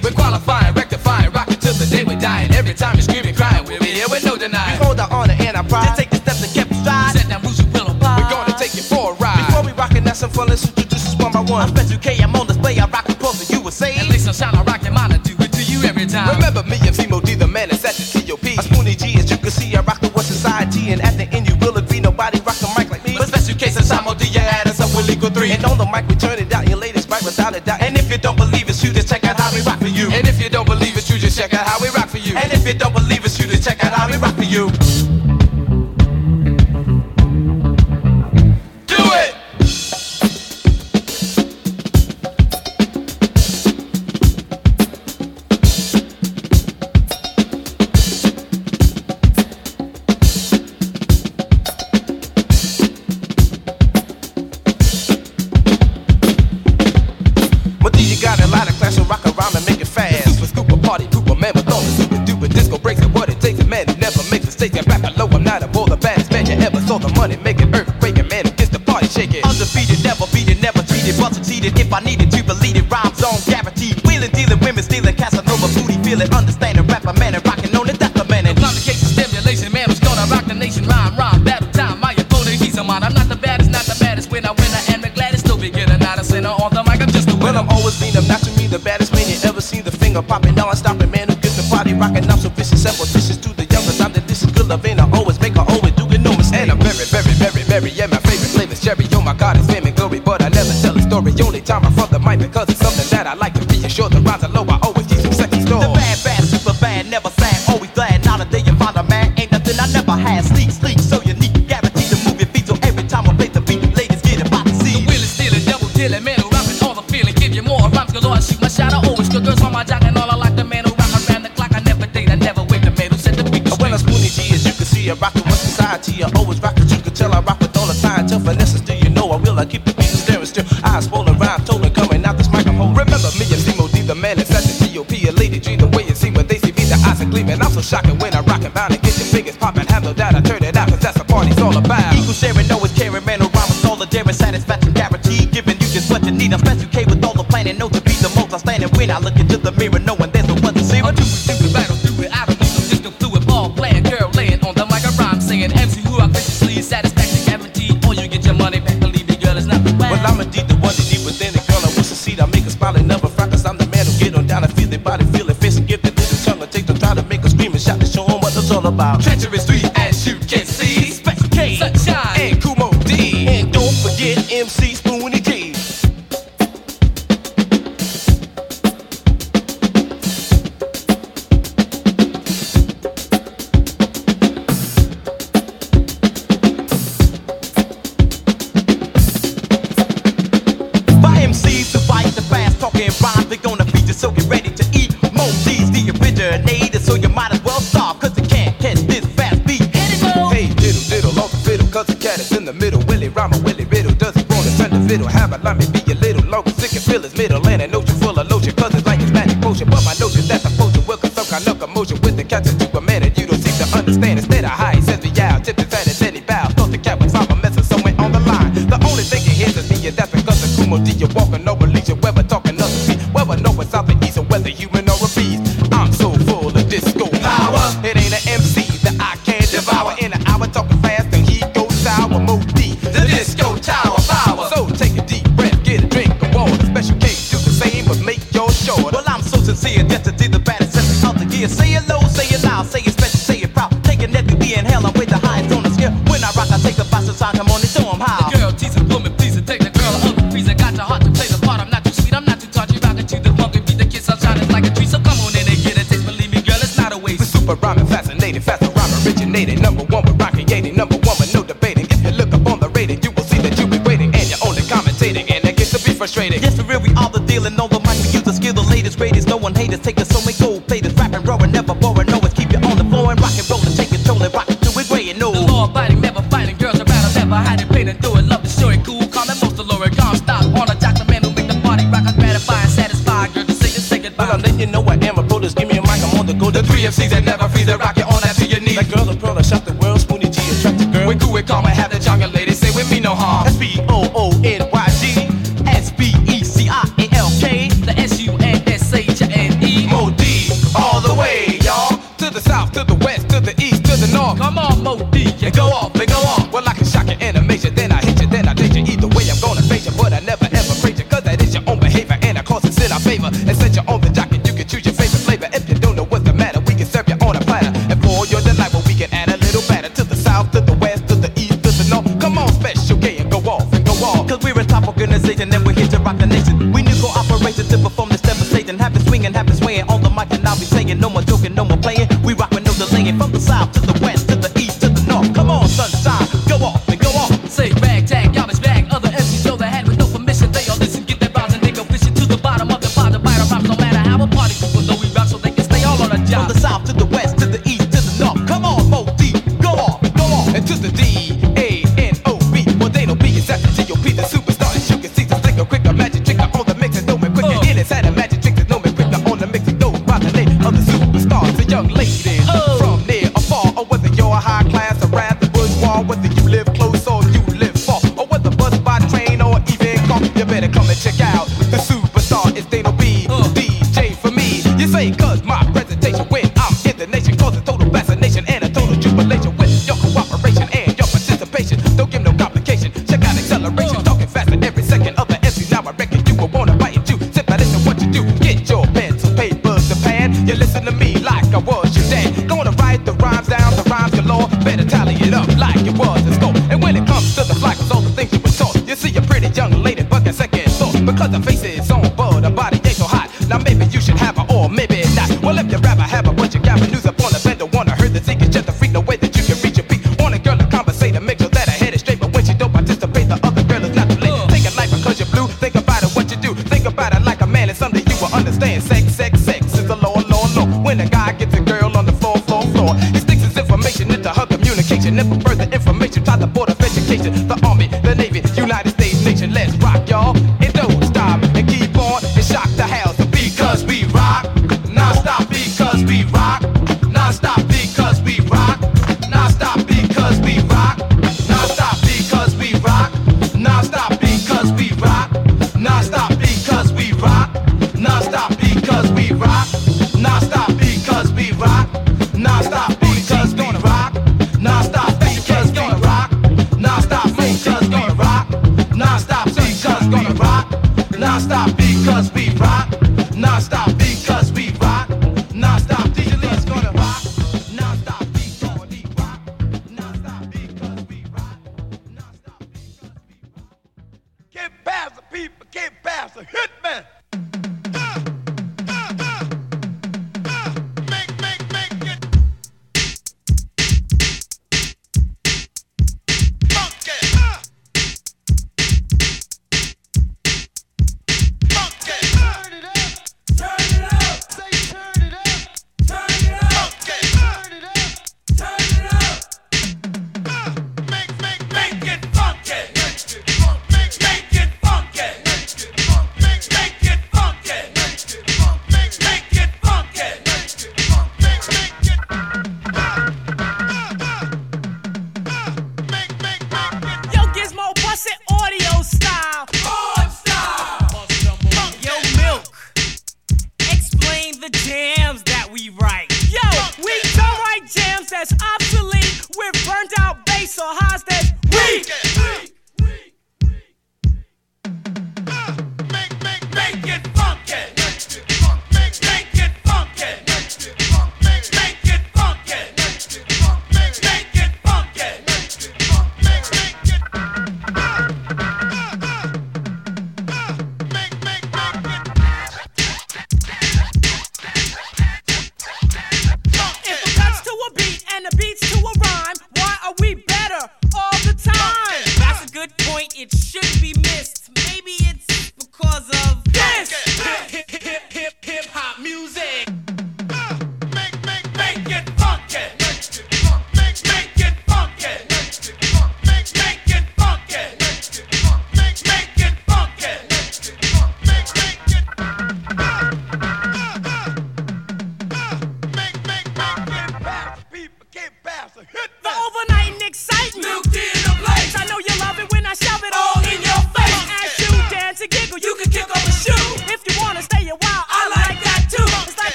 We're qualifying, rectifying, rocking till the day we're dying. Every time you scream and cry we're here with no denying. We hold our honor and our pride. Just take the steps and keep the stride. Set down rules you will apply. We're gonna take you for a ride. Before we rockin', that's some fun. Let's introduce us one by one. I'm 2K, I'm on display. I rock the pulse and you will say. At least I'm shining, rockin' mine. I do it to you every time. Remember me and Fimo D, the man and at the TOP. I'm Spoonie G, as you can see, I rock the West Society. And at the end, you will agree, nobody rock the mic like me. But best you case, and Samo D, you add us up with equal three. And on the mic, we turn it out, your latest mic without a doubt. And if you don't believe it's you, just check out how we rock. Just Check out how we rock for you. And if you don't believe us, you to check out how we rock Babylon. Cut the face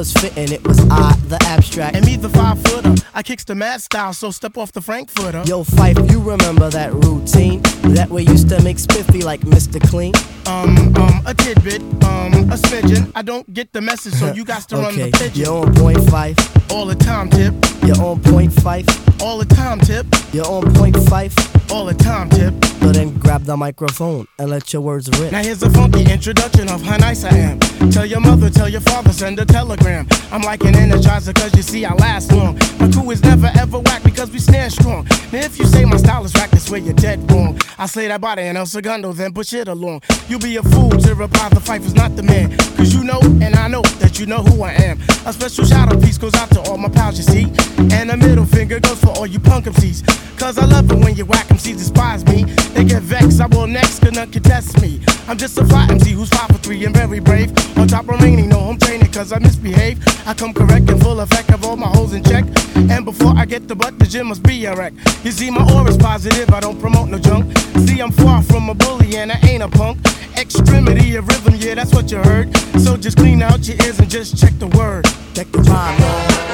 was fitting. It was I, the abstract. And me, the five footer. I kicks the mad style, so step off the Frankfurter. Yo, Fife, you remember that routine? That we used to make spiffy like Mr. Clean? Um, um, a tidbit, um, a smidgen. I don't get the message, so you got to run the pigeon. you're on point five. All the time, tip. You're on point five. All the time, tip. You're on point five. All the time, tip. So then grab the microphone and let your words rip. Now here's a funky introduction of how nice I am. Tell your mother, tell your father, send a telegram. I'm like an energizer, cause you see I last long. My crew is never ever whack because we stand strong. Now if you say my style is whack, that's where you're dead wrong. I slay that body and El Segundo, then push it along. You'll be a fool to reply the fight is not the man. Cause you know, and I know that you know who I am. A special shout out piece goes out to all my pals, you see. And a middle finger goes for all you punk MCs. Cause I love it when you whack MCs despise me. They get vexed, I will next, cause none can test me. I'm just a fly MC who's five for three and very brave. On top remaining, no home training, cause I misbehave. I come correct and full effect, have all my holes in check. And before I get the butt, the gym must be a wreck. You see, my aura's positive, I don't promote no junk. See, I'm far from a bully and I ain't a punk. Extremity of rhythm, yeah, that's what you heard. So just clean out your ears and just check the word. Check the rhyme,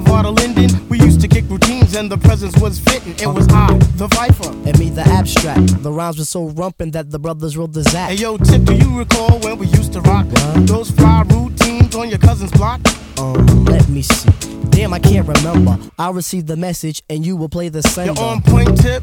boulevard of Linden, we used to kick routines and the presence was fitting. It was I, the Viper. And me, the abstract. The rhymes were so rumpin' that the brothers wrote the zap. Hey yo, Tip, do you recall when we used to rock What? those fly routines on your cousin's block? Um, let me see. Damn, I can't remember. I'll receive the message and you will play the sender. You're on point, Tip.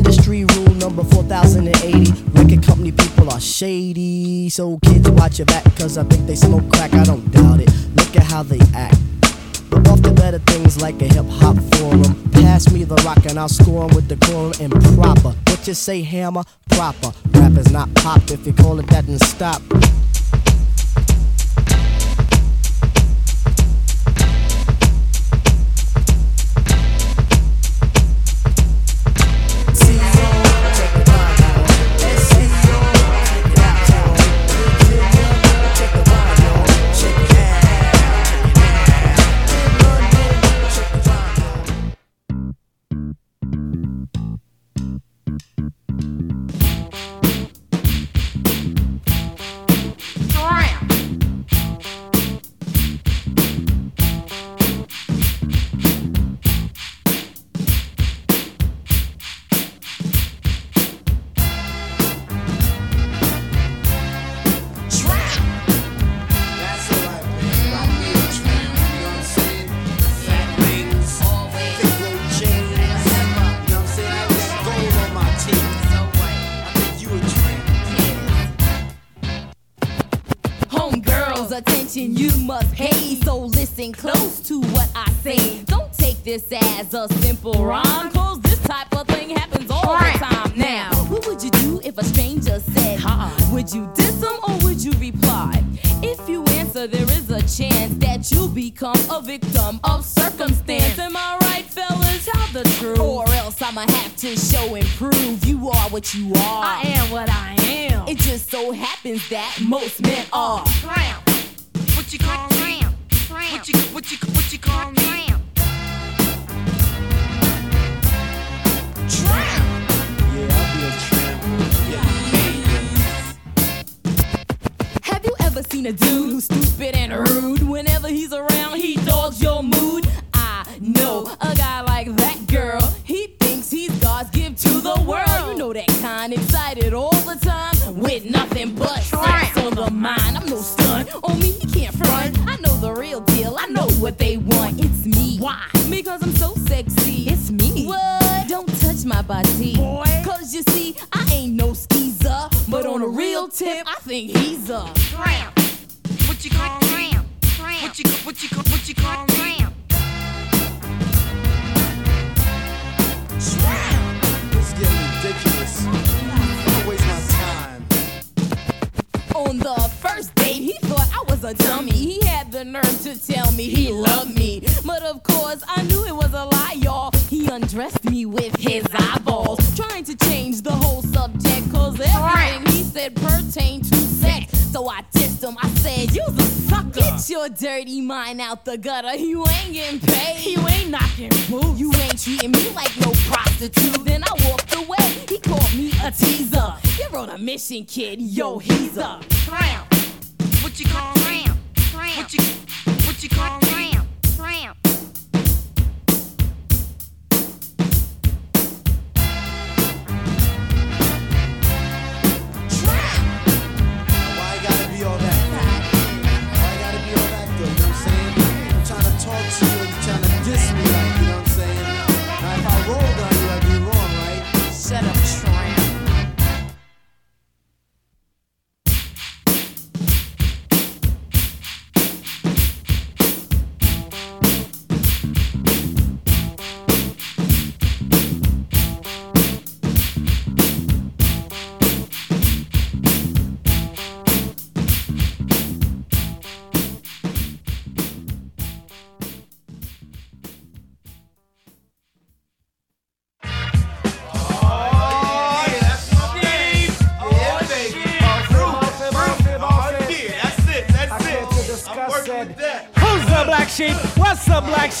Industry rule number 4080. Record company people are shady. So kids watch your back, cause I think they smoke crack. I don't doubt it. Look at how they act. Off to better things like a hip hop forum. Pass me the rock and I'll score with the quorum and proper. What you say, hammer? Proper. Rap is not pop. If you call it that, then stop. Close to what I say. Don't take this as a simple rhyme, cause this type of thing happens all the time. Now, what would you do if a stranger said, Would you diss them or would you reply? If you answer, there is a chance that you'll become a victim of circumstance. Am I right, fellas? Tell the truth. Or else I'ma have to show and prove you are what you are. I am what I am. It just so happens that most men are. On a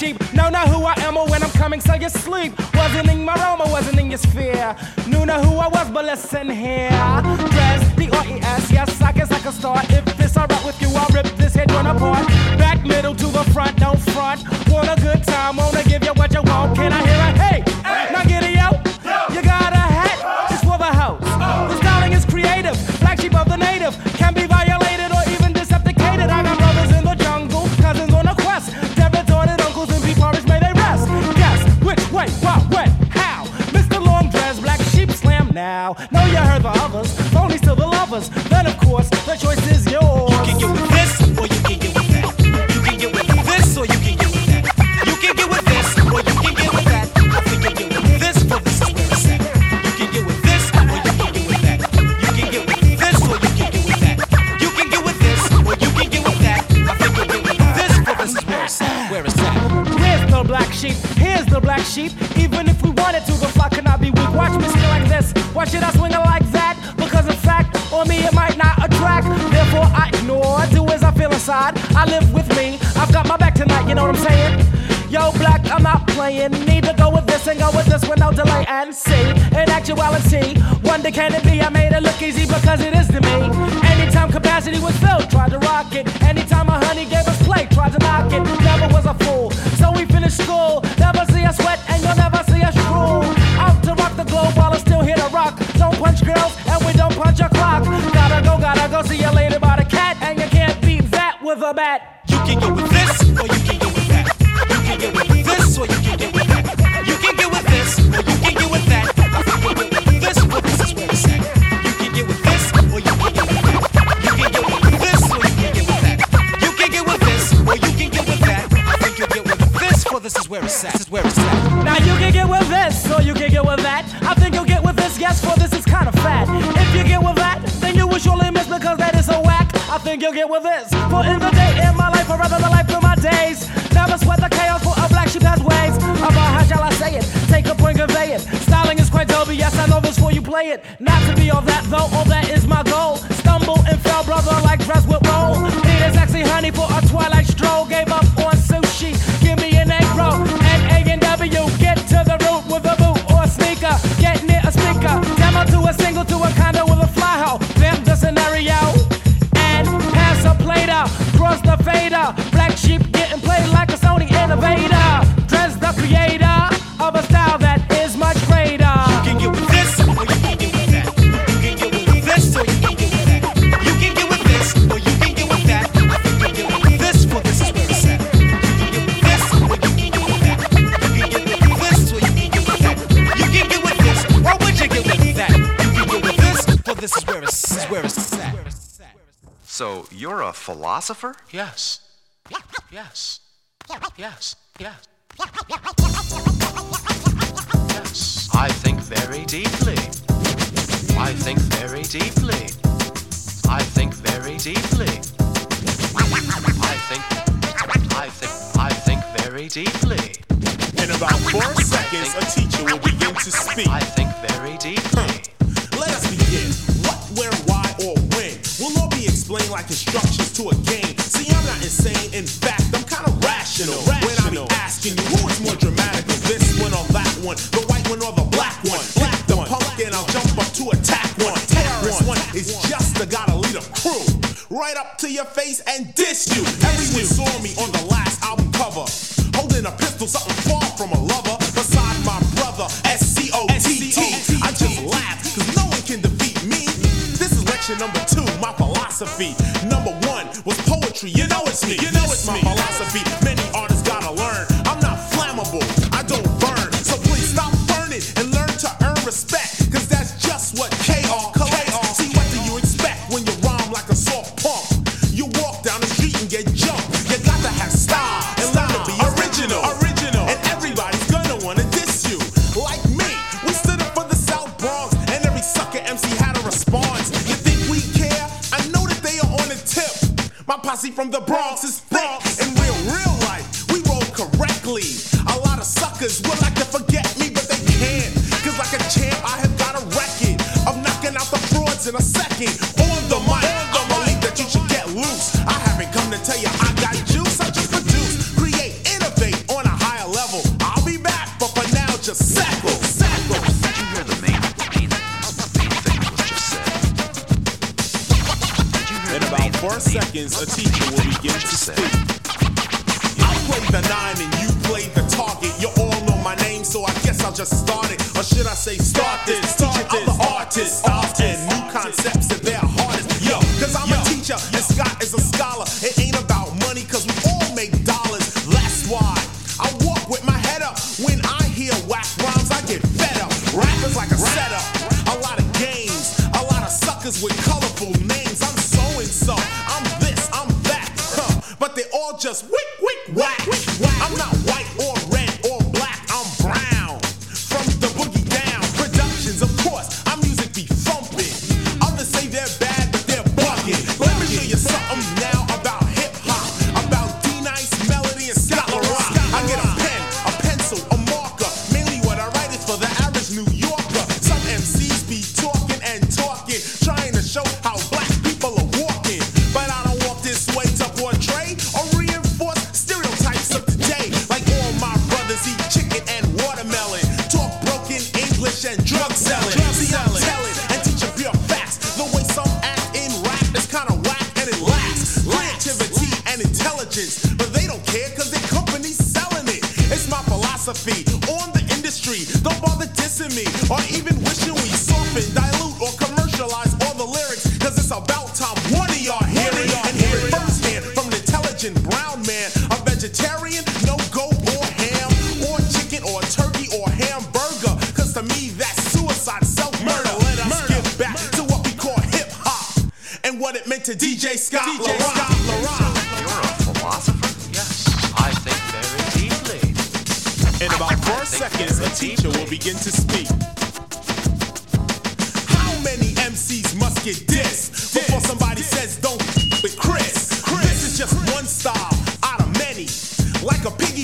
sheep? No, know who I am or when I'm coming, so you sleep. Wasn't in my realm, I wasn't in your sphere. Knew know who I was, but listen here. Dress, D-R-E-S, yes, I guess I can start. If it's alright with you, I'll rip this head one apart. Back, middle to the front, don't front. Want a good time, wanna give you what you want. Can I now. Know you heard the others, only still the lovers. Then of course, the choice is yours. You can get with this, or you can get with that. You can get with this, or you can get with that. You can get with this, or you can get with that. I think you get with this, for this is where it's at. You can get with this, or you can get with that. You can get with this, or you can get with that. You can get with this, or you can get with that. I think you get with this, for this is where it's at. Where it's at. Here's the black sheep, here's the black sheep. As I live with me, I've got my back tonight, you know what I'm saying? Yo, black, I'm not playing. Need to go with this and go with this with no delay and see. In actuality, wonder can it be? I made it look easy because it is to me. Anytime capacity was filled, tried to rock it. Anytime a honey gave us play, tried to knock it. Never was a fool. So we finished school. Never see us sweat and you'll never see us drool. Out to rock the globe while it's still here to rock. Don't punch girls that bat. You can get with this, or you can get with that. You can get with this, or you can get with that. You can get with this, or you can get with that. I think you get with this, or this is where it's at. You can get with this, or you can get with that. You can get with this, or you can get with that. You can get with this, or you can get with that. I think you get with this, for this is where it's at. This is where it's at. Now you can get with this, or you can get with that. I think you'll get with this, yes, for this is kind of fat. If you get with that, then you will surely miss because that is so whack. I think you'll get with this. For in days, never sweat the chaos for a black sheep has ways. About how shall I say it? Take a point, convey it. Styling is quite dope, yes, I know this for you play it. Not to be all that though, all that is my goal. Stumble and fell, brother, like dress with roll. Need a sexy honey for a twilight stroll. Gave up philosopher? Yes. Yes. Yes. Yes. Yes. I think very deeply. I think very deeply. I think very deeply. I think. I think. I think very deeply. In about four seconds, think, a teacher will begin to speak. I think very deeply. Let us begin explain like instructions to a game. See, I'm not insane. In fact, I'm kind of rational. rational. When I be asking you who is more dramatic, this one or that one? The white one or the black one? Black the one. I'll jump up to attack one. Terrorist one is just the gotta lead a crew. Right up to your face and diss you. Everyone saw me on the last album cover, holding a pistol, something far philosophy. to DJ Scott DJ LaRock. Scott LaRock. You're a philosopher? Yes, I think very deeply. In about four seconds, a teacher deeply. will begin to speak. How many MCs must get this before somebody this. says don't with Chris? Chris? This is just one style out of many, like a piggy.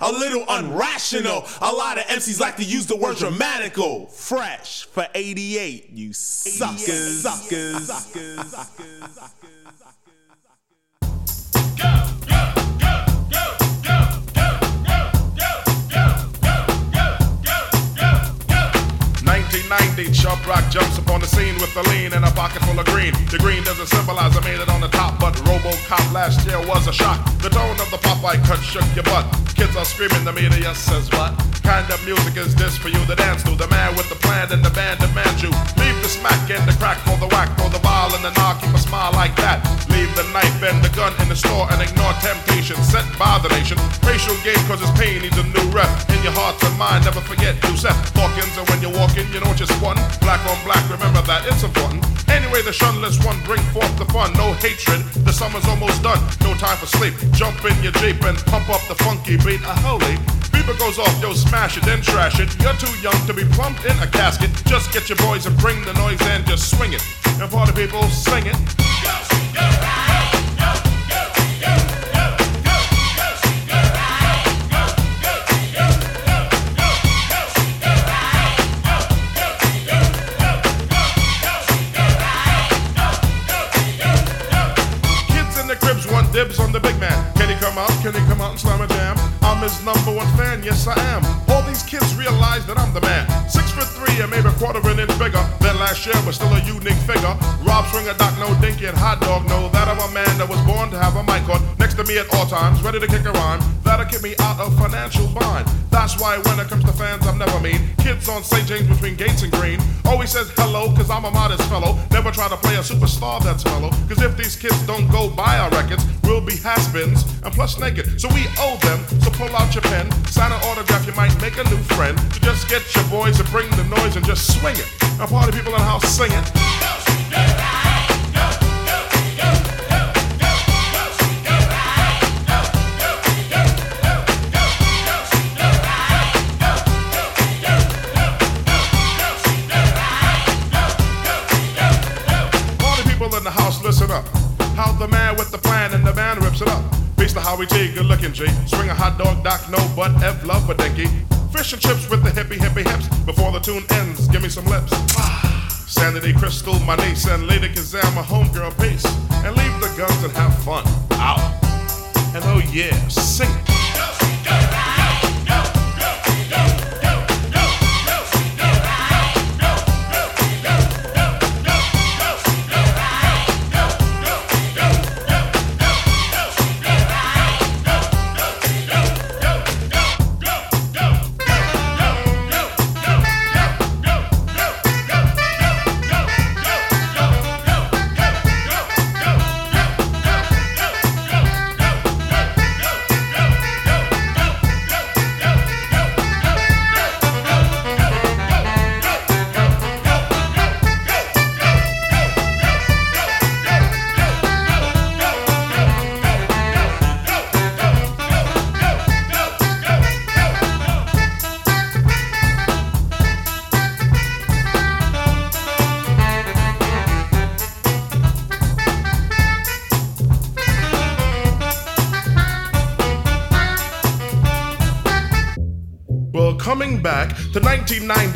A little unrational. A lot of MCs like to use the word dramatical. Fresh for 88, you suckers, suckers, suckers, suckers. 1990, Chubb Rock jumps upon the scene with the lean and a pocket full of green. The green doesn't symbolize I made it on the top, but Robocop last year was a shock. The tone of the Popeye cut shook your butt. Kids are screaming, the media says what? Kind of music is this for you to dance to? The man with the plan and the band demands you. Leave the smack and the crack for the whack, for the ball and the knock, keep a smile like that. Leave the knife and the gun in the store and ignore temptation sent by the nation. Racial game cause it's pain needs a new rep. In your heart and mind, never forget you Seth Hawkins, and when you're walking, you know what you're on black, remember that, it's important. Anyway, the shunless one bring forth the fun. No hatred, the summer's almost done. No time for sleep. Jump in your Jeep and pump up the funky beat. A holy. Beeper goes off, yo, smash it, then trash it. You're too young to be plumped in a casket. Just get your boys and bring the noise and just swing it. And party people, sing it. Dibs on the big man. Can he come out? Can he come out and slam a jam? I'm his number one fan, yes I am. All these kids realize that I'm the man. Six foot three and maybe a quarter of an inch bigger than last year, but still a unique figure. Rob Swinger, Doc No Dinky, and Hot Dog know that I'm a man that was born to have a mic on next to me at all times, ready to kick a rhyme. That'll keep me out of financial bind. That's why when it comes to fans, I'm never mean. Kids on St. James between Gates and Green always says hello, cause I'm a modest fellow. Never try to play a superstar that's mellow. Cause if these kids don't go buy our records, we'll be has-beens and plus naked. So we owe them, so pull out your pen, sign an autograph, you might make a new friend. So just get your boys and bring the noise and just swing it. And party people in the house sing it. And rips it up. Beats the Howie T, good looking G. Swing a hot dog, Doc, no butt, F love for dinky. Fish and chips with the hippie hippie hips. Before the tune ends, give me some lips. Sanity Crystal, my niece, and Lady Kazam, my homegirl, peace. And leave the guns and have fun. Out. And oh yeah, sing it.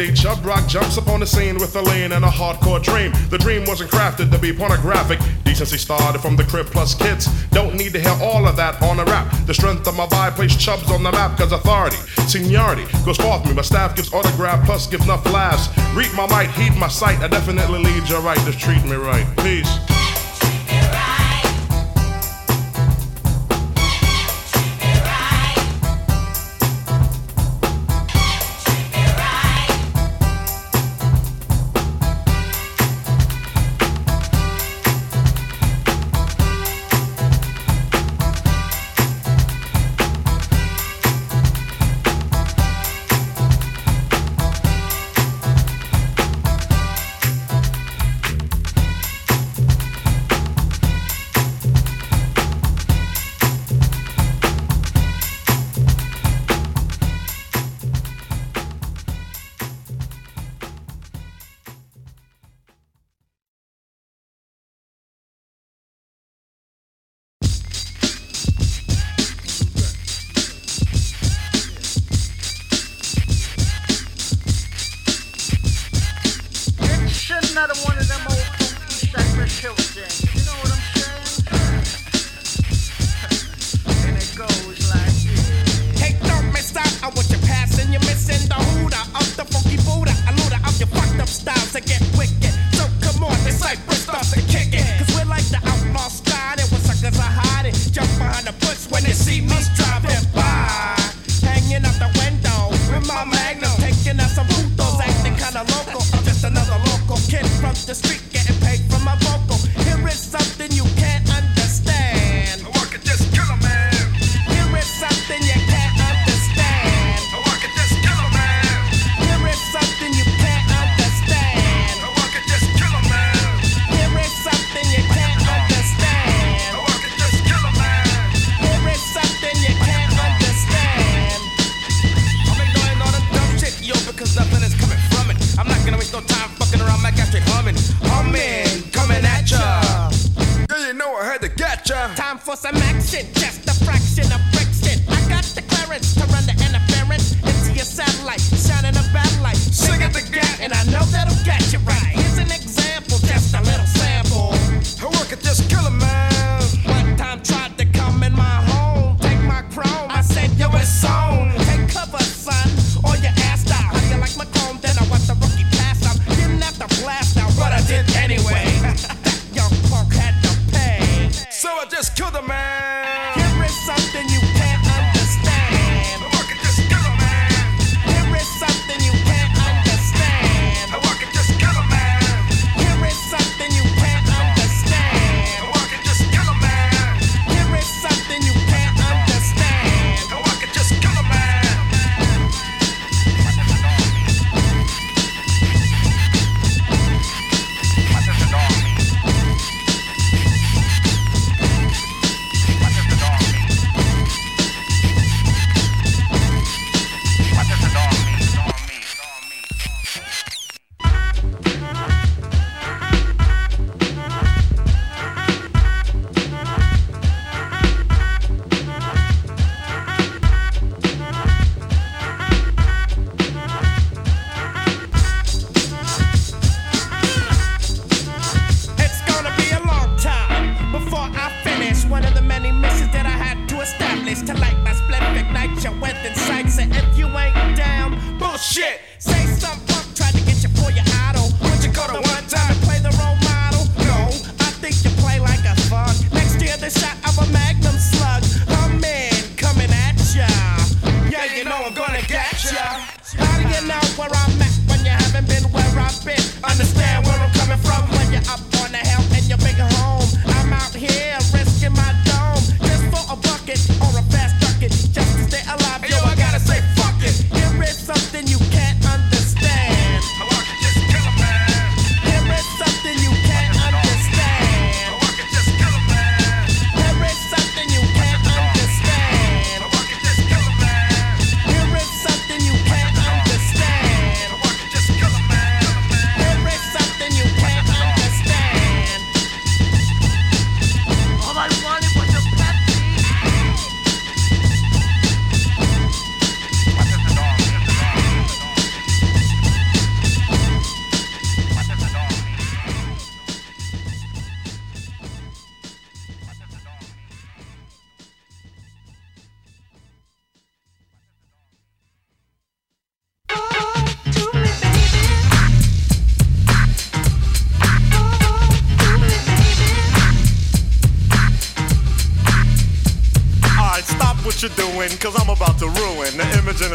1990, Chubb Rock jumps upon the scene with a lean and a hardcore dream. The dream wasn't crafted to be pornographic. Decency started from the crib plus kids. Don't need to hear all of that on a rap. The strength of my vibe placed Chubbs on the map, cause authority, seniority goes forth me. My staff gives autograph plus gives enough laughs. Read my might, heed my sight. I definitely lead you right. Just treat me right. Peace.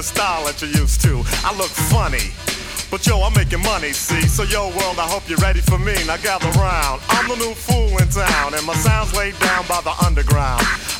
Style that you're used to. I look funny. But yo, I'm making money, see? So yo, world, I hope you're ready for me. Now gather round. I'm the new fool in town, and my sound's laid down by the underground.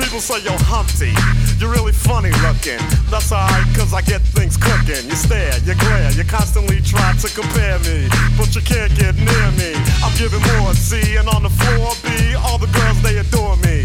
People say, you're Humpty, you're really funny looking. That's alright, cause I get things cooking. You stare, you glare, you constantly try to compare me. But you can't get near me. I'm giving more C, and on the floor B, all the girls, they adore me.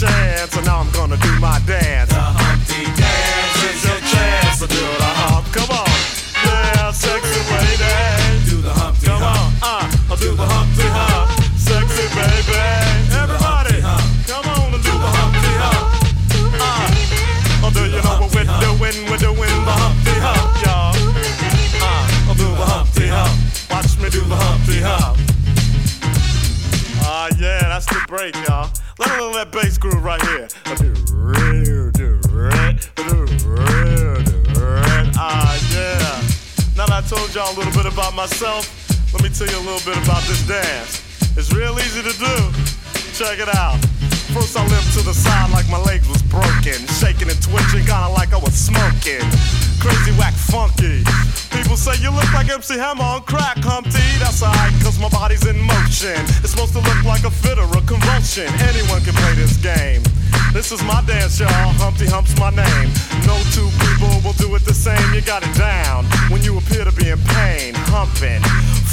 chance. And now I'm gonna do my dance. The Humpty dance is your chance to do the hump. Come on. Yeah, sexy lady. Do the Humpty Come on, uh, I'll do the Humpty Hump. Sexy baby. Everybody, come on and do the Humpty Hump. Uh, oh, do you know what we're doing? We're doing the Humpty Hump, y'all. Uh, I'll do the Humpty Hump. Watch me do the Humpty Hump. Ah, yeah, that's the break, y'all. That bass groove right here. Ah, yeah. Now that I told y'all a little bit about myself, let me tell you a little bit about this dance. It's real easy to do. Check it out. First I limped to the side like my legs was broken, shaking and twitching, kinda like I was smoking. Crazy whack funky. People say you look like MC Hammer on crack, Humpty. That's alright, cause my body's in motion. It's supposed to look like a fit or a convulsion. Anyone can play this game. This is my dance, y'all. Humpty Hump's my name. No two people will do it the same. You got it down when you appear to be in pain. Humping,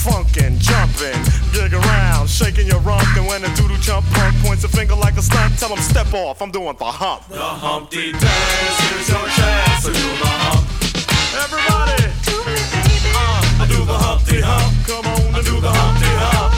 funkin', jumping, gig around, shaking your rump. And when a doodle chump punk points a finger like a stunt, tell him step off. I'm doing the hump. The Humpty dance is your chance to do the hump. Everybody, uh, I do the Humpty Hump. Come on, I do the Humpty Hump.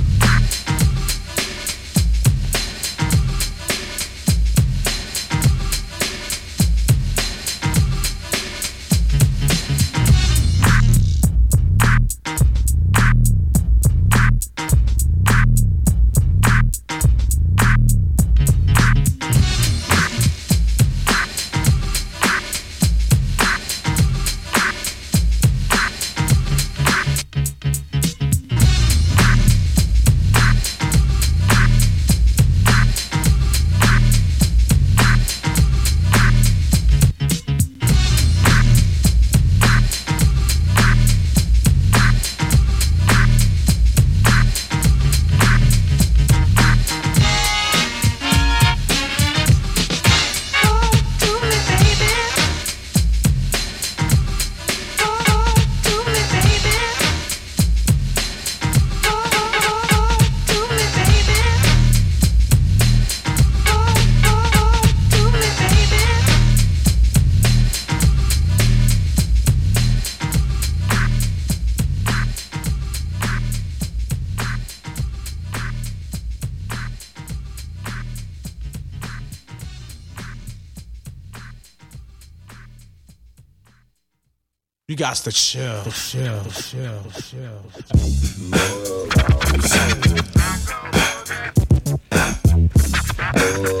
You got to chill, chill, chill, chill. Relax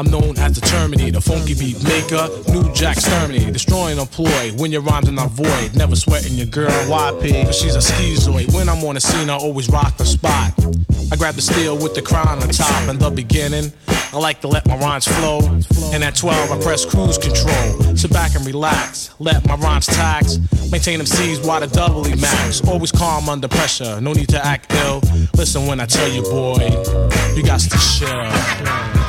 I'm known as the Terminator, the funky beat maker, new Jack Terminator, destroying employ when your rhymes are not void. Never sweating your girl, YP, she's a schizoid. When I'm on the scene, I always rock the spot. I grab the steel with the crown on top in the beginning. I like to let my rhymes flow. And at 12, I press cruise control. Sit back and relax, let my rhymes tax. Maintain them C's while the doubly max. Always calm under pressure, no need to act ill. Listen when I tell you, boy, you got to chill.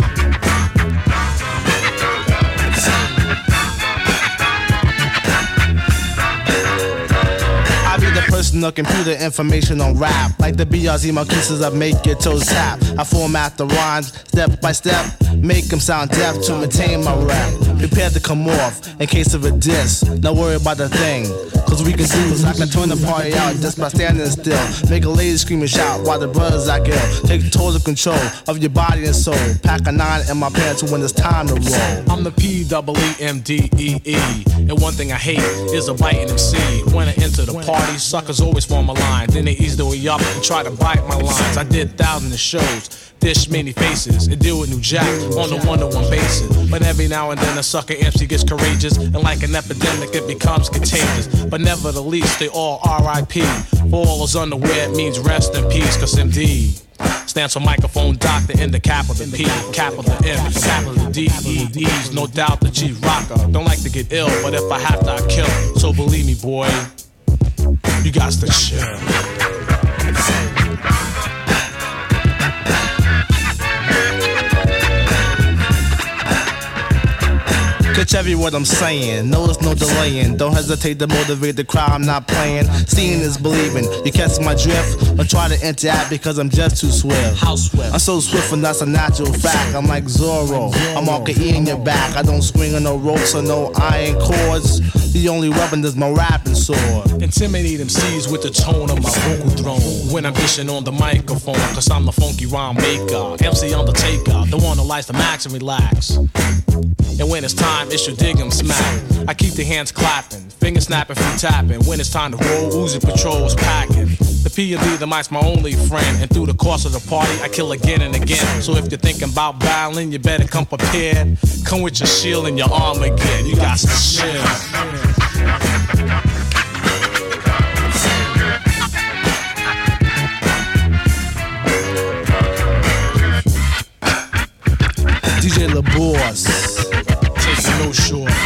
I personal computer information on rap. Like the BRZ my kisses, I make your toes tap. I format the rhymes step by step, make them sound deaf to maintain my rap. Prepare to come off in case of a diss. Not worry about the thing, cause we can do is I can turn the party out just by standing still. Make a lady scream and shout while the brothers act ill. Take total control of your body and soul. Pack a nine in my pants when it's time to roll. I'm the P double E M D E E. And one thing I hate is a biting MC. When I enter the party, suckers always form a line. Then they way up and try to bite my lines. I did thousands of shows, dish many faces, and deal with New Jack on a one to one basis. But every now and then a sucker MC gets courageous, and like an epidemic, it becomes contagious. But never the least, they all RIP. For all those unaware, it means rest in peace, cause MD. Stands for microphone doctor in the capital P, capital M, capital D, E, E's. No doubt the chief rocker. Don't like to get ill, but if I have to, I kill. So believe me, boy, you got to chill. Catch every word I'm saying, notice no delaying. Don't hesitate to motivate the crowd, I'm not playing. Seeing is believing. You catch my drift, or try to interact because I'm just too swift. How swift? I'm so swift and that's a natural fact. I'm like Zorro, I'm all E in your back. I don't swing on no ropes or no iron cords. The only weapon is my rapping sword. Intimidate MCs with the tone of my vocal throne. When I'm dishing on the microphone, cause I'm the funky rhyme maker. MC Undertaker, takeoff. The one who likes to max and relax. And when it's time, it's your dig 'em smack. I keep the hands clapping, fingers snapping, feet tapping. When it's time to roll, Uzi patrols packing. The P and D, the mic's my only friend. And through the course of the party, I kill again and again. So if you're thinking about battling, you better come prepared. Come with your shield and your armor again. You got to chill. DJ LaBoss. Não sou.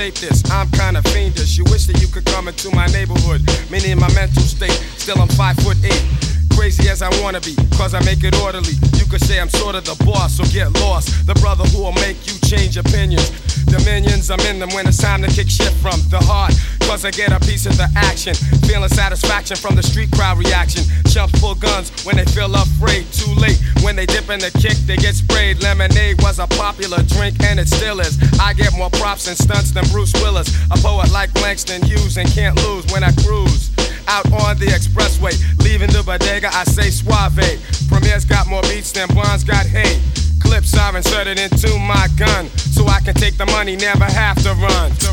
Tape this. I'm kinda fiendish. You wish that you could come into my neighborhood. Meaning my mental state. Still I'm five foot eight. Crazy as I wanna be, cause I make it orderly. You could say I'm sort of the boss, so get lost. The brother who will make you change opinions. Dominions, I'm in them when it's time to kick shit from the heart. Cause I get a piece of the action. Feeling satisfaction from the and stunts than Bruce Willis. A poet like Langston Hughes and can't lose when I cruise. Out on the expressway, leaving the bodega, I say suave. Premier's got more beats than Bonds got hate. Clips I've inserted into my gun, so I can take the money, never have to run. To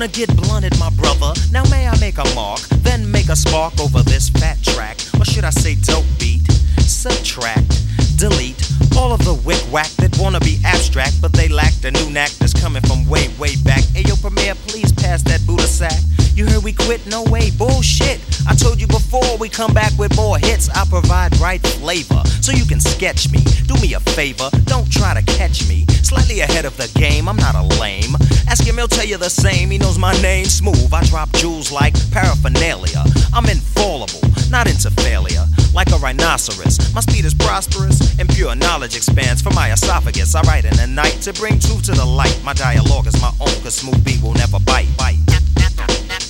I wanna get blunted, my brother. Now may I make a mark, then make a spark over this fat track, or should I say dope beat? Subtract, delete all of the whack that wanna be abstract, but they lack the new knack that's coming from way, way back. Ayo, Premier, please pass that Buddha sack. You heard we quit? No way, bullshit. I told you before we come back with more hits. I provide right flavor, so you can sketch me. Do me a favor, don't try to catch me. Slightly ahead of the game, I'm not a lame. Ask him, he'll tell you the same. He knows my name, smooth. I drop jewels like paraphernalia. I'm infallible, not into failure. Like a rhinoceros, my speed is prosperous, and pure knowledge expands from my esophagus. I write in the night to bring truth to the light. My dialogue is my own, cause smooth beat will never bite. bite.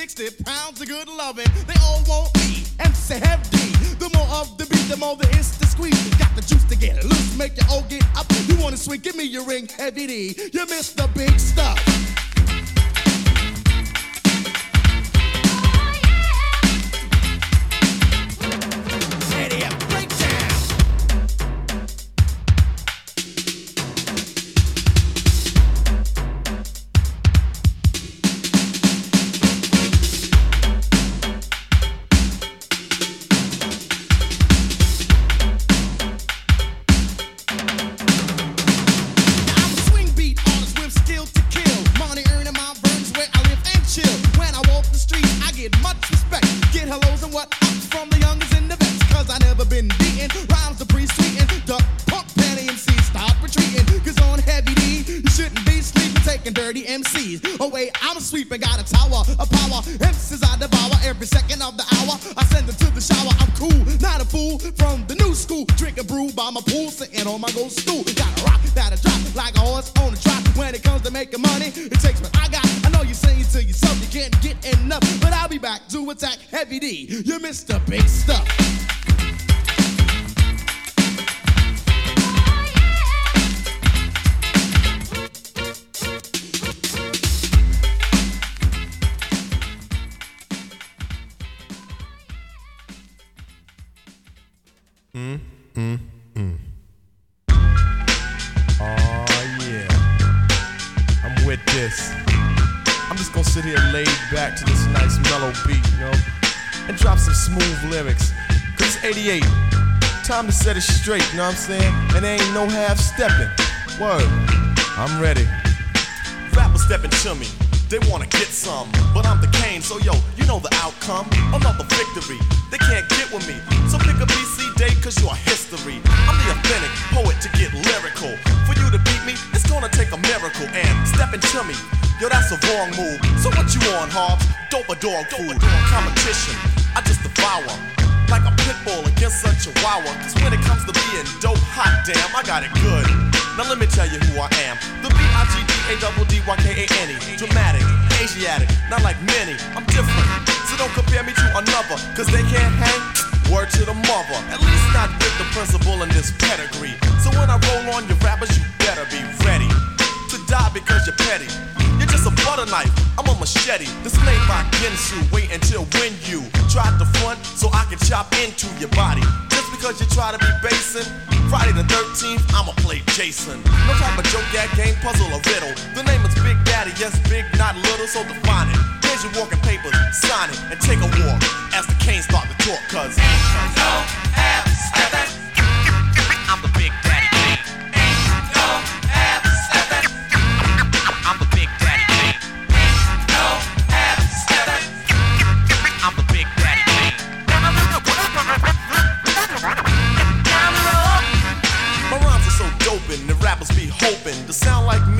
260 pounds of good loving. They all want me, say heavy. The more of the beat, the more the it's the squeeze. Got the juice to get loose, make you all get up. You wanna swing, give me your ring, heavy D. You missed the big stuff. I'm saying?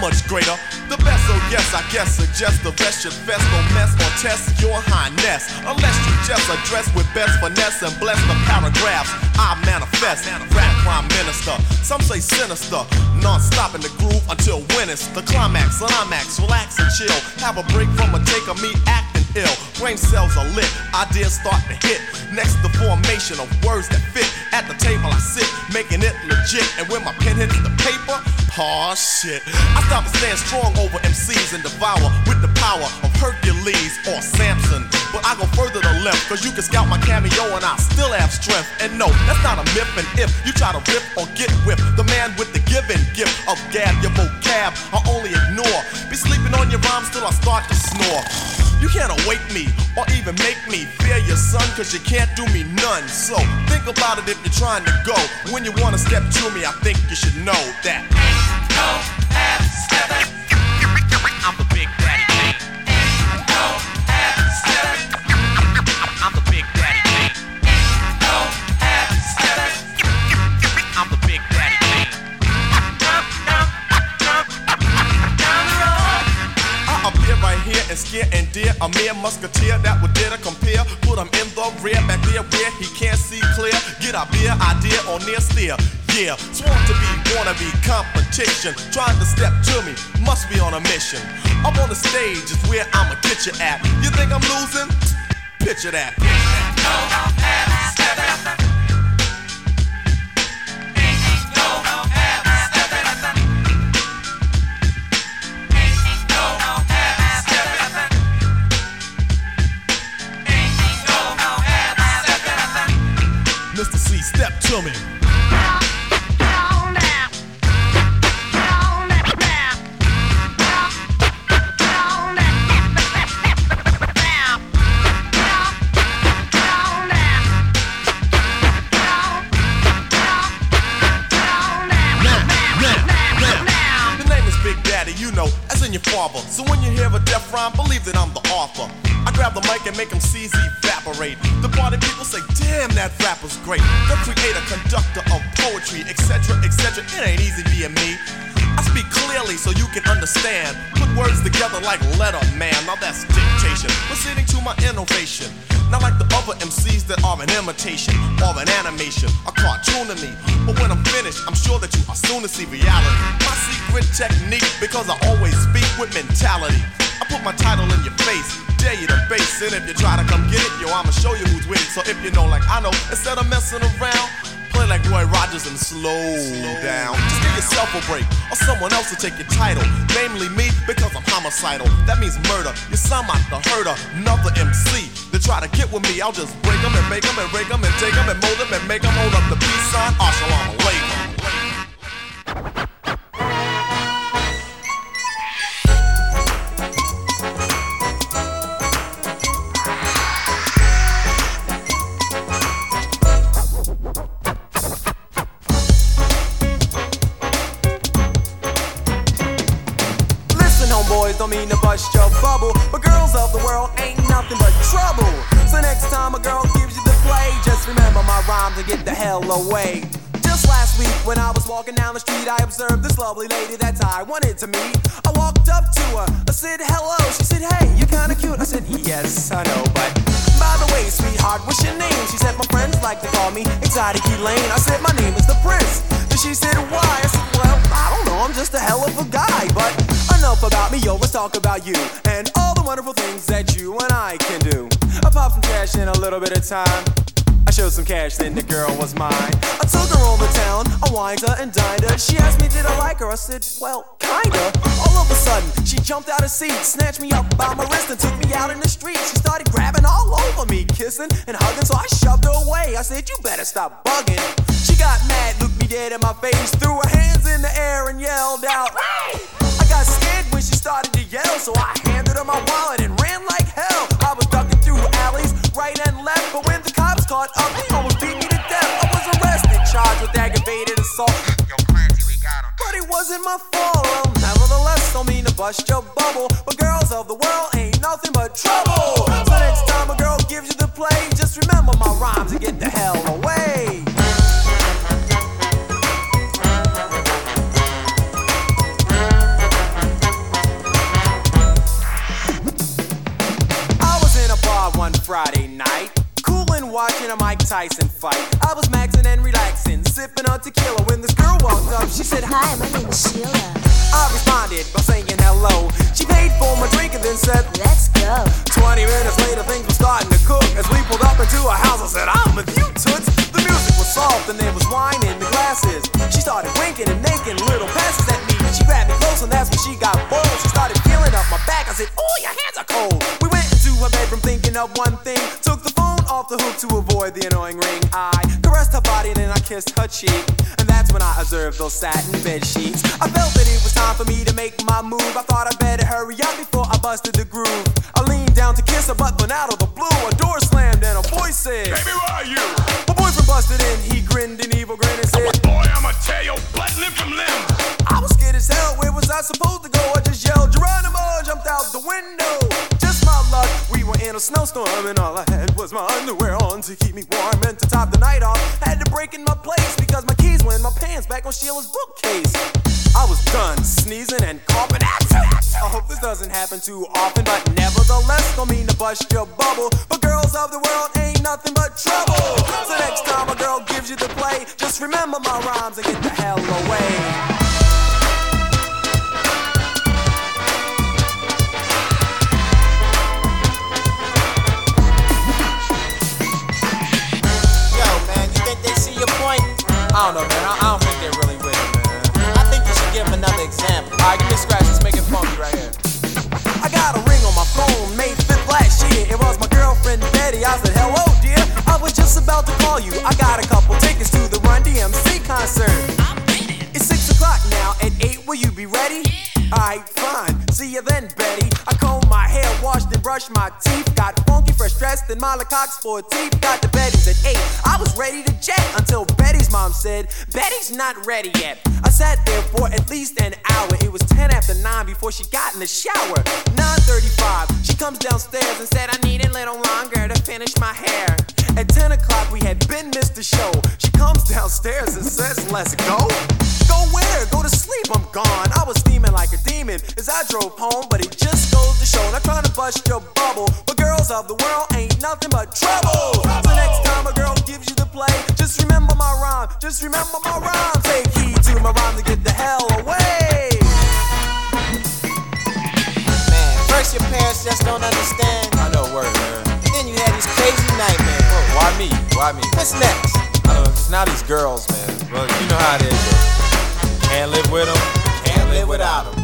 Much greater. The best, oh yes, I guess suggest the best should fest, don't mess or test your highness. Unless you just address with best finesse and bless the paragraphs I manifest. Rap prime minister, some say sinister. Non-stop in the groove until when it's the climax. Climax, relax and chill. Have a break from a take of me acting ill. Brain cells are lit, ideas start to hit. Next, the formation of words that fit. At the table I sit, making it legit. And when my pen hits the paper, oh shit. I stop and stand strong over MCs and devour with the power of Hercules or Samson. But I go further to left, cause you can scout my cameo and I still have strength. And no, that's not a myth. And if you try to rip or get whipped, the man with the given gift of gab, your vocab, I only ignore. Be sleeping on your rhymes till I start to snore. You can't awake me or even make me fear your son, cause you can't do me none. So think about it if you're trying to go. When you wanna step to me, I think you should know that. Here and dare a mere musketeer that would dare to compare. Put him in the rear, back there where he can't see clear. Get a beer idea or near steer. Yeah, sworn to be, wanna be competition. Trying to step to me, must be on a mission. Up on the stage is where I'ma get you at. You think I'm losing? Picture that. Mr. is Big Daddy, you know, as in your father. So when you hear a death rhyme, believe that I'm the author. I grab the mic and make them MCs evaporate. The party people say, damn, that rapper's great. The creator, conductor of poetry, etc., etc. It ain't easy being me. I speak clearly so you can understand. Put words together like letter man. Now that's dictation. Proceeding to my innovation. Not like the other MCs that are an imitation or an animation, a cartoon to me. But when I'm finished, I'm sure that you are soon to see reality. My secret technique, because I always speak with mentality. I put my title in your face, dare you to base it. If you try to come get it, yo, I'ma show you who's it. So if you know, like I know, instead of messing around, play like Roy Rogers and slow down. Just give yourself a break, or someone else to take your title. Namely me, because I'm homicidal. That means murder. You sound like the herder, another MC. They try to get with me, I'll just break them and make them and break them and take them and mold them and make them hold up the peace sign. Assalamu alaikum. Lovely lady that I wanted to meet. I walked up to her, I said hello. She said, Hey, you're kinda cute. I said, Yes, I know, but by the way, sweetheart, what's your name? She said, My friends like to call me Exotic Elaine. I said, My name is the Prince. And she said, Why? I said, Well, I don't know, I'm just a hell of a guy. But enough about me, yo, let's talk about you and all the wonderful things that you and I can do. I popped some cash in a little bit of time. Showed some cash, then the girl was mine. I took her on the town, I wined her and dined her. She asked me, did I like her? I said, well, kinda. All of a sudden, she jumped out of seat, snatched me up by my wrist, and took me out in the street. She started grabbing all over me, kissing and hugging, so I shoved her away. I said, you better stop bugging. She got mad, looked me dead in my face, threw her hands in the air and yelled out, hey! I got scared when she started to yell, so I handed her my wallet and ran like hell. I was ducking through alleys, right and left, but when the caught up, almost beat me to death. I was arrested, charged with aggravated assault. But it wasn't my fault. Well, nevertheless, don't mean to bust your bubble, but girls of the world ain't nothing but trouble. So next time a girl gives you the play, just remember my rhymes and get the hell away. I was in a bar one Friday watching a Mike Tyson fight. I was maxing and relaxing, sipping on tequila when this girl walked up. She said, Hi, my name is Sheila. I responded by saying hello. She paid for my drink and then said, Let's go. 20 minutes later, things were starting to cook. As we pulled up into a house, I said, I'm with you, Toots. The music was soft and there was wine in the glasses. She started winking and making little passes at me. She grabbed me close and that's when she got bold. She started feeling up my back. I said, Oh, your hands are cold. We went into her bedroom thinking of one thing. Took the phone off the hook to avoid the annoying ring. I caressed her body and then I kissed her cheek. And that's when I observed those satin bed sheets. I felt that it was time for me to make my move. I thought I better hurry up before I busted the groove. I leaned down to kiss her, but then out of the blue, a door slammed and a voice said, Baby, where are you? My boyfriend busted in, he grinned an evil grin and said, Boy, I'ma tear your butt limb from limb. I was scared as hell. Where was I supposed to go? I just yelled, Geronimo, jumped out the window. Just my luck, we were in a snowstorm, and all I had was my underwear on to keep me warm. And to top the night off, had to break in my place because my keys were in my pants back on Sheila's bookcase. I was done sneezing and coughing. I hope this doesn't happen too often, but nevertheless, don't mean to bust your bubble. But girls of the world ain't nothing but trouble. So next time a girl gives you the play, just remember my rhymes and get the hell away. I don't know, man. I, I don't think they're really with it, man. I think you should give them another example. Alright, give me a scratch. Let's make it funky right here. I got a ring on my phone, May 5th last year. It was my girlfriend Betty. I said, hello, dear. I was just about to call you. I got a couple tickets to the Run DMC concert. It's 6 o'clock now. At 8, will you be ready? Alright, fine. See you then, Betty. I combed my hair, washed and brushed my teeth. Got funky, fresh dressed in my Le Coq Sportif. Got the Betty's at 8. I was ready to jet until Betty's mom said, Betty's not ready yet. I sat there for at least an hour. It was 10 after 9 before she got in the shower. 9.35, she comes downstairs and said, I need a little longer to finish my hair. At 10 o'clock, we had been missed the show. She comes downstairs and says, Let's go. Go where? Go to sleep, I'm gone. I was steaming like a demon as I drove home, but it just goes to show. Not trying to bust your bubble, but girls of the world ain't nothing but trouble. So next time a girl gives you the play, just remember my rhyme. Just remember my rhyme. Take heed to my rhyme to get the hell away. Man, first your parents just don't understand. I know word, man. Then you had these crazy nightmares. Why me? Why me? What's next? I don't know, it's now these girls, man. Well, you know how it is. Bro. Can't live with them, can't live without them.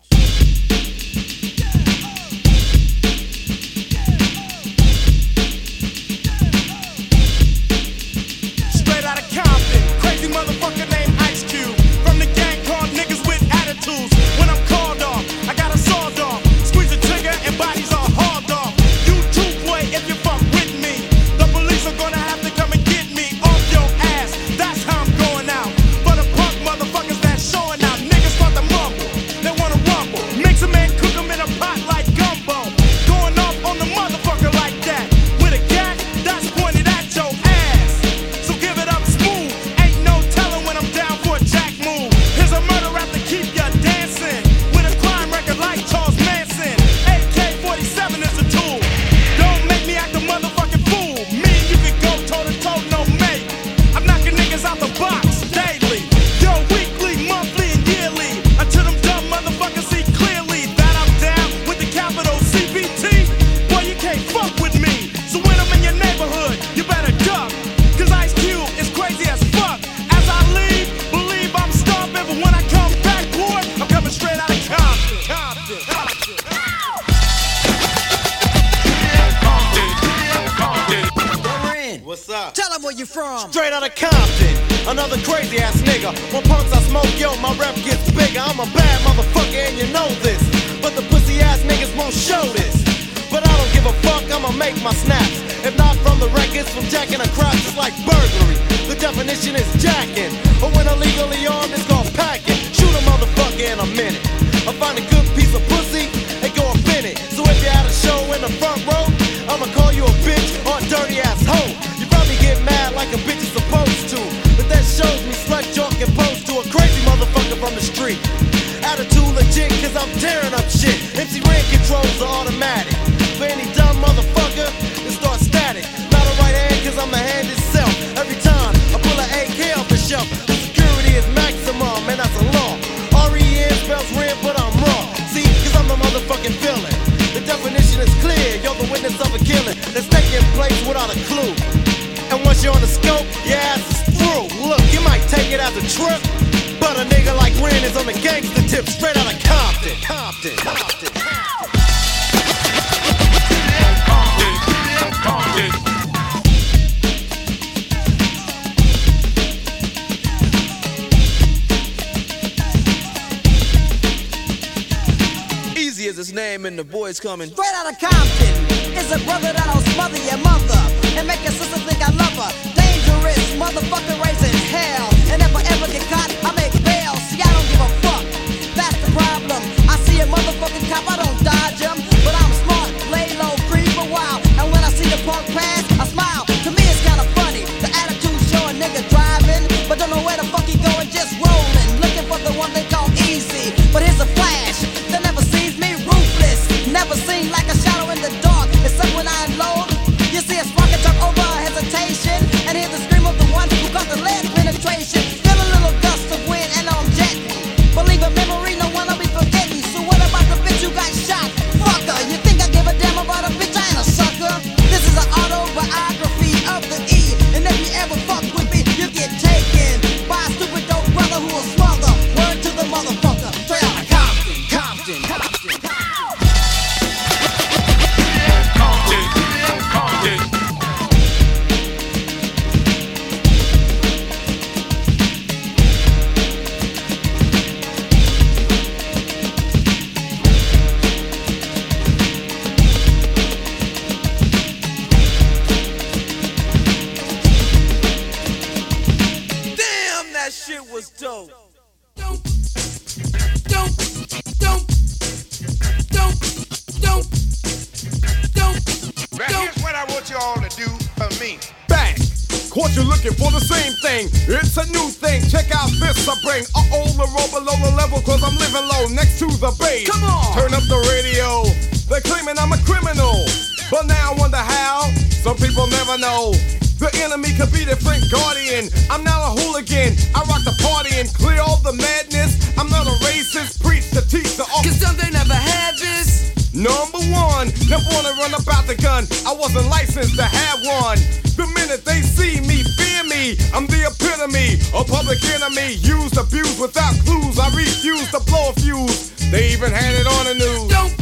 coming. What you looking for the same thing. It's a new thing. Check out this I bring. A oh, the roll below the level, cause I'm living low next to the base. Come on! Turn up the radio. They're claiming I'm a criminal. But now I wonder how. Some people never know. The enemy could be the friend guardian. I'm now a hooligan. I rock the party and clear all the madness. I'm not a racist. Preach to teach the all. Cause some they never had this. Number one, never wanna run about the gun. I wasn't licensed to have one. The minute they see me, fear me. I'm the epitome, a public enemy. Used, abused without clues. I refuse to blow a fuse. They even had it on the news. Don't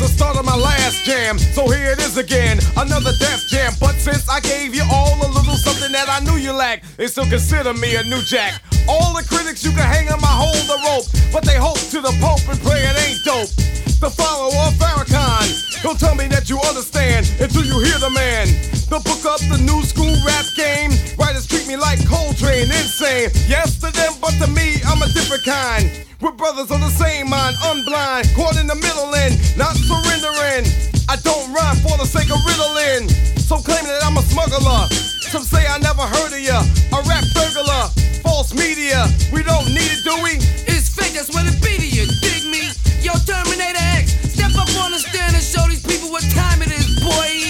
the start of my last jam. So here it is again, another death jam. But since I gave you all a little something that I knew you lacked, they still consider me a new jack. All the critics you can hang on my hold the rope, but they hope to the Pope and pray it ain't dope. The follower of Farrakhan, don't tell me that you understand until you hear the man. The book up the new school rap game. Writers treat me like Coltrane, insane. Yes to them, but to me, I'm a different kind. We're brothers on the same mind, unblind, caught in the middle and not surrendering. I don't rhyme for the sake of riddling. So claiming that I'm a smuggler. Some say I never heard of ya. A rap burglar, false media. We don't need it, do we? It's fake, that's what it be to you. Dig me? Yo, Terminator X, step up on the stand and show these people what time it is, boy.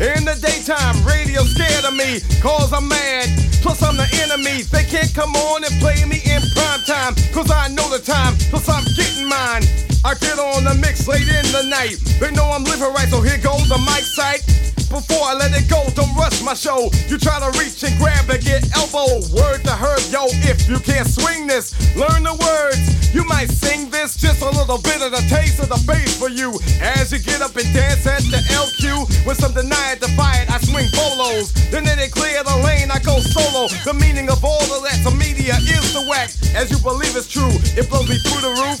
In the daytime, radio scared of me, cause I'm mad. Plus, I'm the enemy. They can't come on and play me in prime time, cause I know the time. Plus, I'm getting mine. I get on the mix late in the night. They know I'm living right, so here goes the mic sight. Before I let it go, don't rush my show. You try to reach and grab and get elbow. Word to herb, yo, if you can't swing this, learn the words. You might sing this, just a little bit of the taste of the bass for you. As you get up and dance at the LQ, with some defy it, I swing bolos. Then they clear the lane, I go solo. The meaning of all of that to media is the wax. As you believe it's true, it blows me through the roof.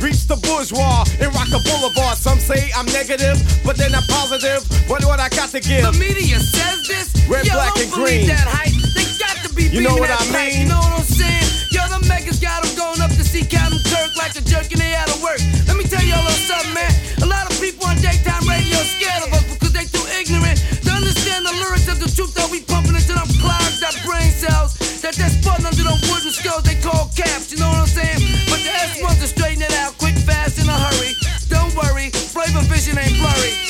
Reach the bourgeois and rock the boulevard. Some say I'm negative, but they're not positive. What what I got to give? The media says this. Red, Yo, black, and green. that hype. They got to be You know what that I mean? You know what I'm saying? Yo, the megas got them going up to see Captain Kirk like a jerk and they out of work. Let me tell y'all a little something, man. A lot of people on daytime radio scared of us because they too ignorant to understand the lyrics of the truth that we pumping into them clouds, that brain cells, that they're spun under them wooden skulls they call caps.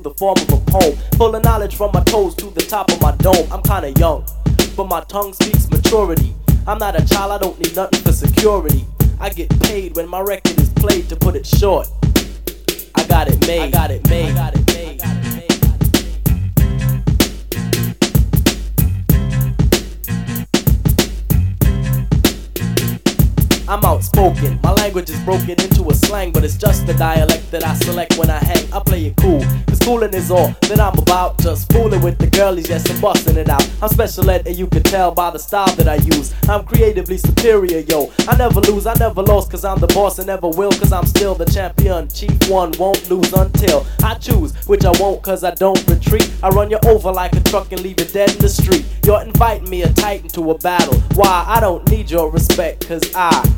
The form of a poem. Full of knowledge from my toes to the top of my dome. I'm kinda young, but my tongue speaks maturity. I'm not a child, I don't need nothing for security. I get paid when my record is played to put it short. I got it made. I got it made. I got it made. I'm outspoken. My language is broken into a slang, but it's just the dialect that I select when I hang. I play it cool, cause coolin' is all that I'm about. Just fooling with the girlies, yes, and busting it out. I'm special ed, and you can tell by the style that I use. I'm creatively superior, yo. I never lose, I never lost, cause I'm the boss and never will, cause I'm still the champion. Chief one won't lose until I choose, which I won't, cause I don't retreat. I run you over like a truck and leave you dead in the street. You're inviting me a titan to a battle. Why? I don't need your respect, cause I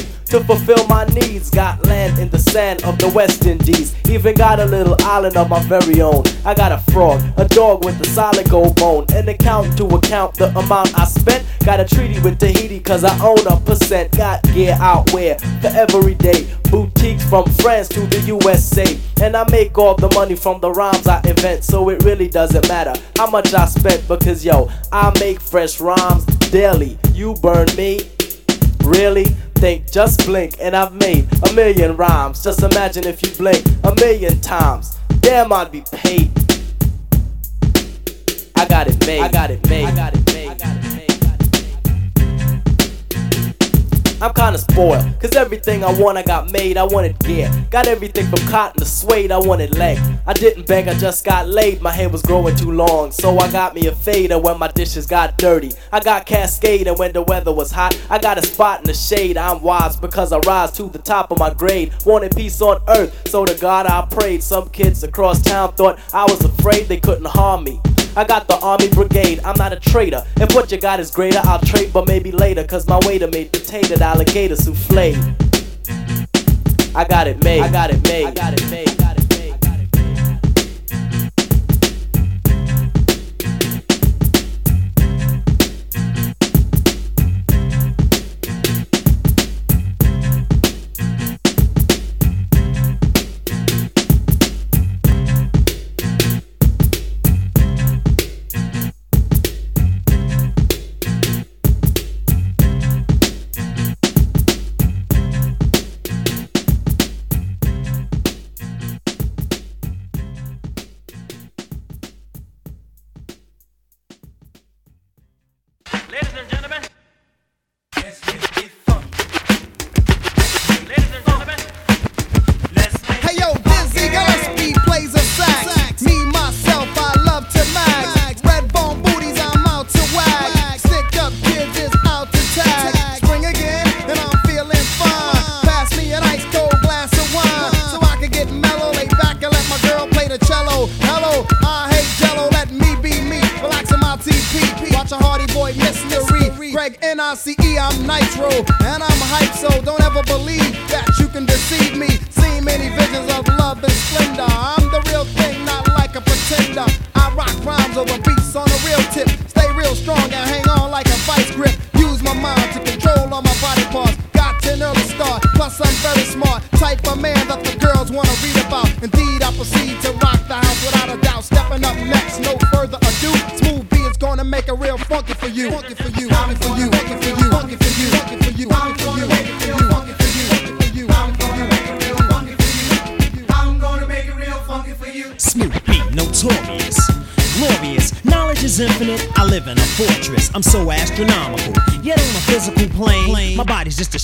to fulfill my needs. Got land in the sand of the West Indies. Even got a little island of my very own. I got a frog, a dog with a solid gold bone. An account to account the amount I spent. Got a treaty with Tahiti cause I own a percent. Got gear out where for every day. Boutiques from France to the USA. And I make all the money from the rhymes I invent. So it really doesn't matter how much I spent because yo, I make fresh rhymes daily. You burn me. Really? Think, just blink, and I've made a million rhymes. Just imagine if you blink a million times. Damn, I'd be paid. I got it made. I got it made. I got it made. I'm kinda spoiled, cause everything I want I got made, I wanted gear. Got everything from cotton to suede, I wanted leg. I didn't beg, I just got laid, my hair was growing too long. So I got me a fader when my dishes got dirty. I got cascade when the weather was hot. I got a spot in the shade, I'm wise because I rise to the top of my grade. Wanted peace on earth, so to God I prayed. Some kids across town thought I was afraid they couldn't harm me. I got the army brigade, I'm not a traitor. If what you got is greater, I'll trade, but maybe later. Cause my waiter made potato alligator souffle. I got it made. I got it made. I got it made. I got it made.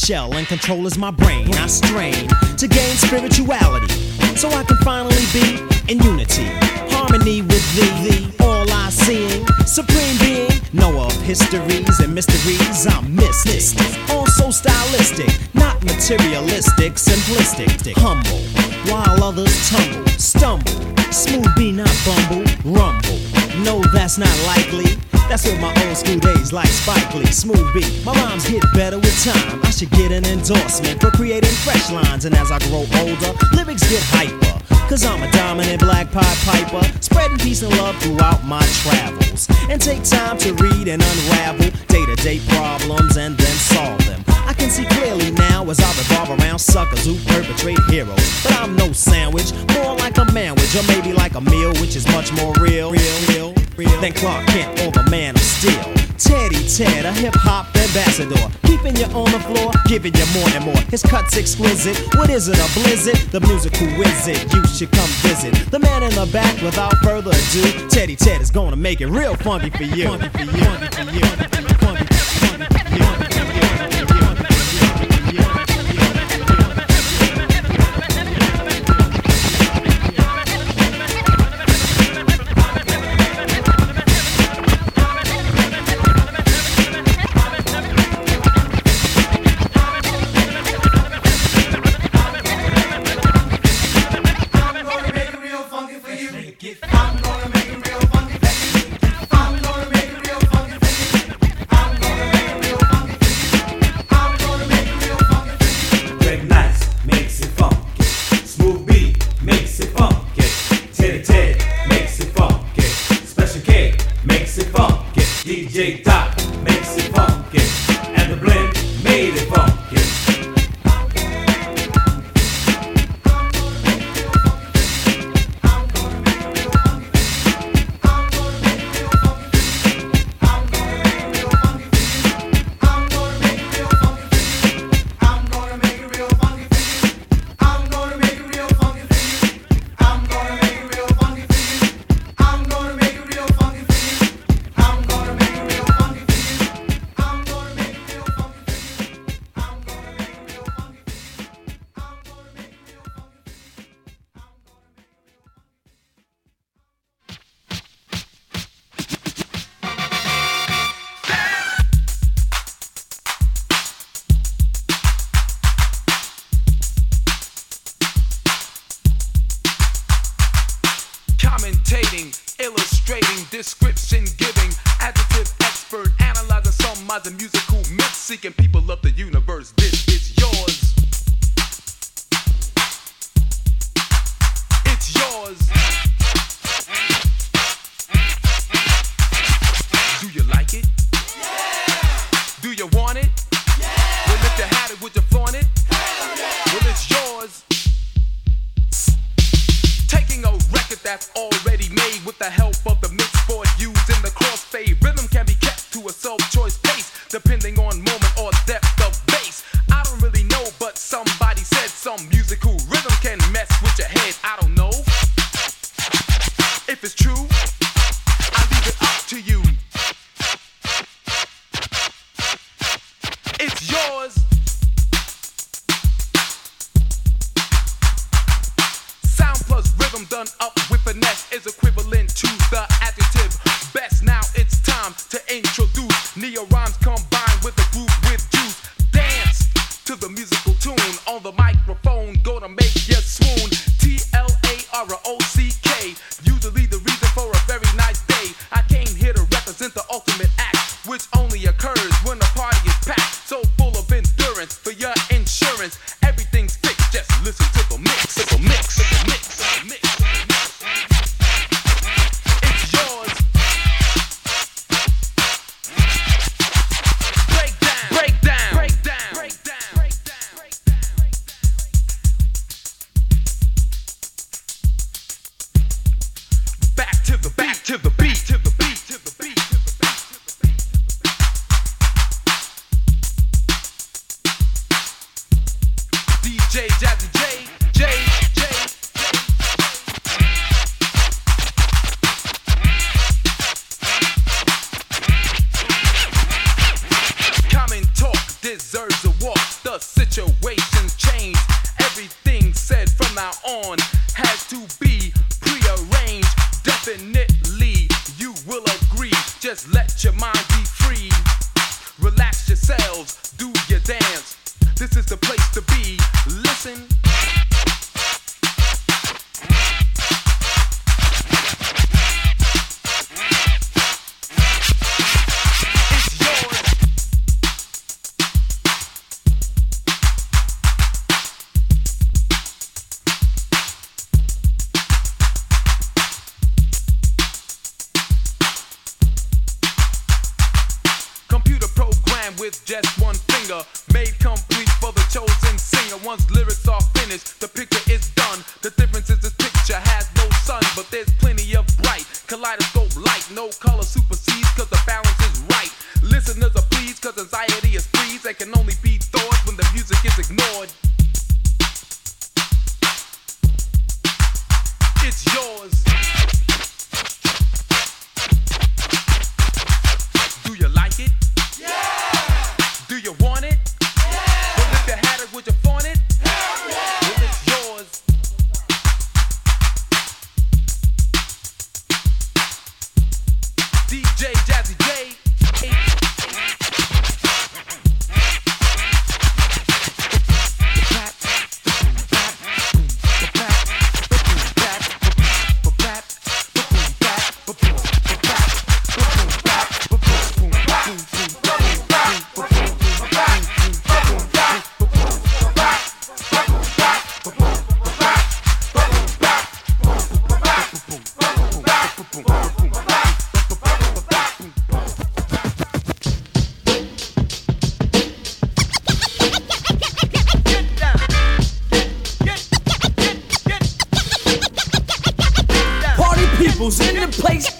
Shell and control is my brain. I strain to gain spirituality, so I can finally be in unity, harmony with thee. All I seeing, supreme being, Know of histories and mysteries, I'm mystic. Also stylistic, not materialistic, simplistic, humble. While others tumble, stumble, Smooth B not bumble, rumble. No, that's not likely. That's what my old school days like Spike Lee, Smooth B. My rhymes get better with time. I should get an endorsement for creating fresh lines. And as I grow older, lyrics get hyper. Cause I'm a dominant black pied piper, spreading peace and love throughout my travels. And take time to read and unravel day to day problems and then solve them. I can see clearly now as I revolve around suckers who perpetrate heroes. But I'm no sandwich, more like a manwich, or maybe like a meal, which is much more real, real, real, real than Clark Kent or the man of steel. Teddy Ted, a hip hop ambassador. Keeping you on the floor, giving you more and more. His cut's exquisite. What is it, a blizzard? The musical wizard. You should come visit. The man in the back, without further ado. Teddy Ted is gonna make it real funky for you. Funky for you. Funky for you. Place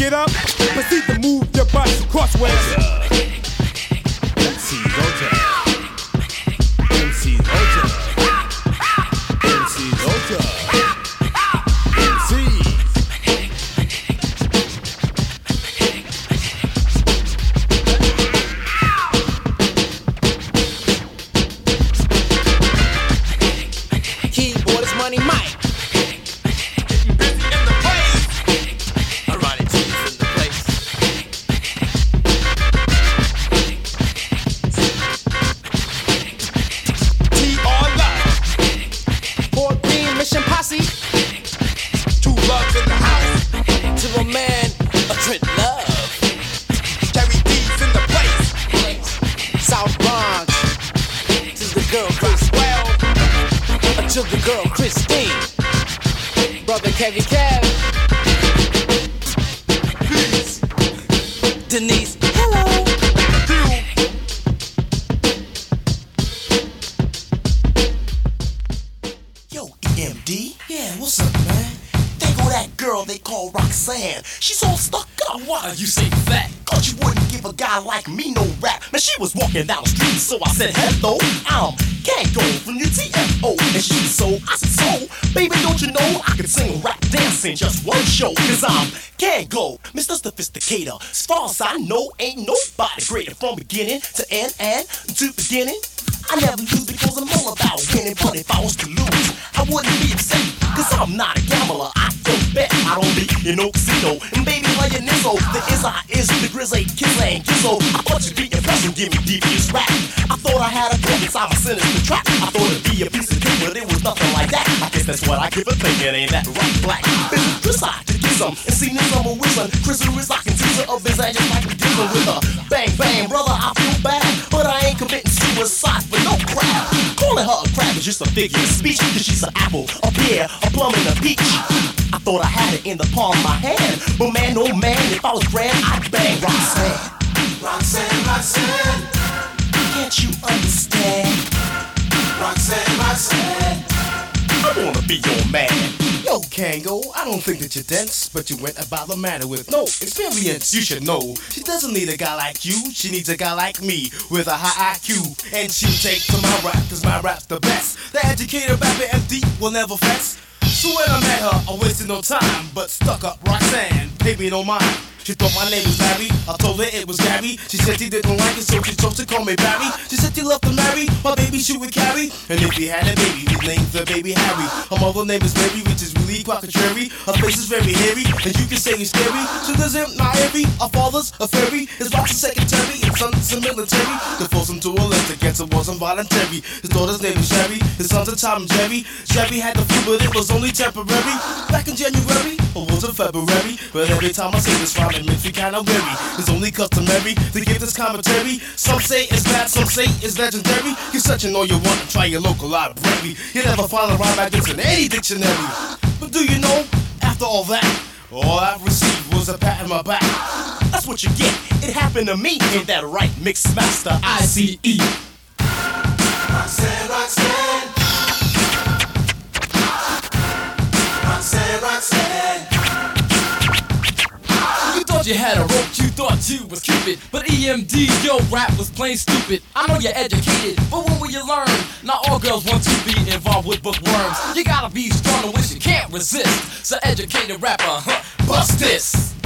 get up, I know, ain't nobody greater from beginning to end and to beginning. I never lose because I'm all about winning, but if I was to lose, I wouldn't be upset. Cause I'm not a gambler, I don't bet, I don't be in no casino. And baby, like a nizzo, the is I is the grizzly, kiss and gizzo. I thought you'd be impressed and give me devious rap. I thought I had a book inside my sinister trap. I thought it'd be a piece of cake, but it was nothing like that. I guess that's what I give a thinking, ain't that right, black? Figure speech, cause she's an apple, a pear, a plum, and a peach. I thought I had it in the palm of my hand, but man, oh man, if I was grand, I'd bang Roxanne. Roxanne, Roxanne, can't you understand? Roxanne, Roxanne, I wanna be your man. Yo, Kangol, I don't think that you're dense, but you went about the matter with no experience. You should know she doesn't need a guy like you. She needs a guy like me with a high IQ, and she'll take to my rap, cause my rap's the best. The educated rapper MD will never fess. So when I met her, I wasted no time, but stuck up Roxanne, paid me no mind. She thought my name was Larry. I told her it was Gary. She said she didn't like it, so she chose to call me Barry. She said she loved to marry my baby she would carry. And if we had a baby, his name's the baby Harry. Her mother name is Mary, which is really quite contrary. Her face is very hairy, and you can say it's scary. So there's him, not every. Our father's a fairy. His wife's a secretary, and son's a military. To force him to a list against it wasn't voluntary. His daughter's name is Sherry. His son's a Tom and Jerry. Sherry had the flu, but it was only temporary. Back in January, or was it February? But every time I say this rhyme, it makes me kinda weary. It's only customary to give this commentary. Some say it's bad, some say it's legendary. You're searching all you want, to try your local library. You never find a rhyme like this in any dictionary. But do you know, after all that, all I've received was a pat on my back. That's what you get. It happened to me. Ain't that right, Mixmaster? ICE? Roxanne, Roxanne. Roxanne, You had a rope, you thought you was Cupid. But EMD, yo, rap was plain stupid. I know you're educated, but when will you learn? Not all girls want to be involved with bookworms. You gotta be strong which you can't resist. So educated rapper, huh, bust this.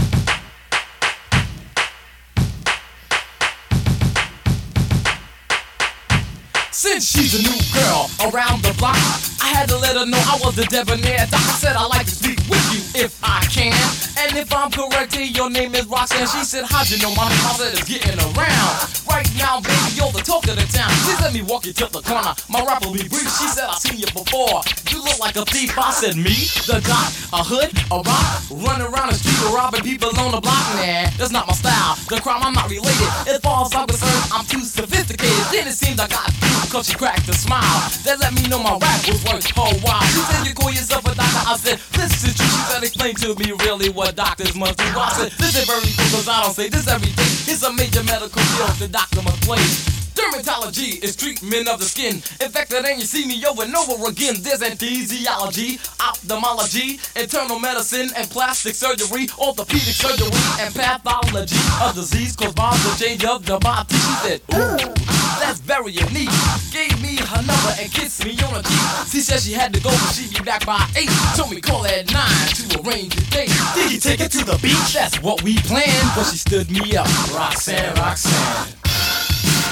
Since she's a new girl around the block, I had to let her know I was the debonair doc. I said I like to speak with you if I can. And if I'm correct, hey, your name is Roxanne. She said, How'd you know my name? I said it's getting around. Right now, baby, you're the talk of the town. Please let me walk you to the corner. My rap will be brief. She said, I've seen you before. You look like a thief. I said, Me? The doc? A hood? A rock? Run around the street robbing people on the block? Nah, that's not my style. The crime, I'm not related. As far as I'm concerned, I'm too sophisticated. Then it seems I got cause she cracked a smile. That let me know my rap was worth whole while. She said, You call yourself a doctor? I said, This is true. She Explain to me really what doctors must do. I said, This is very true cause I don't say this every day. It's a major medical field the doctor must play. Dermatology is treatment of the skin. in Infected and you see me over and over again. There's anesthesiology, ophthalmology, internal medicine and plastic surgery, orthopedic surgery and pathology of disease caused by the change of the body. She said, Ooh, that's very unique. Gave me her number and kissed me on the cheek. She said she had to go, but she'd be back by eight. Told me call at nine to arrange the date. Did you take it to the beach? That's what we planned, but she stood me up. Roxanne, Roxanne.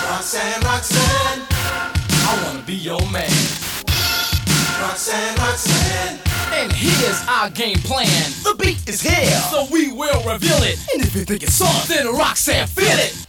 Roxanne, Roxanne. I wanna be your man. Roxanne, Roxanne. And here's our game plan. The beat is here, so we will reveal it. And if you think it's soft, then Roxanne, feel it.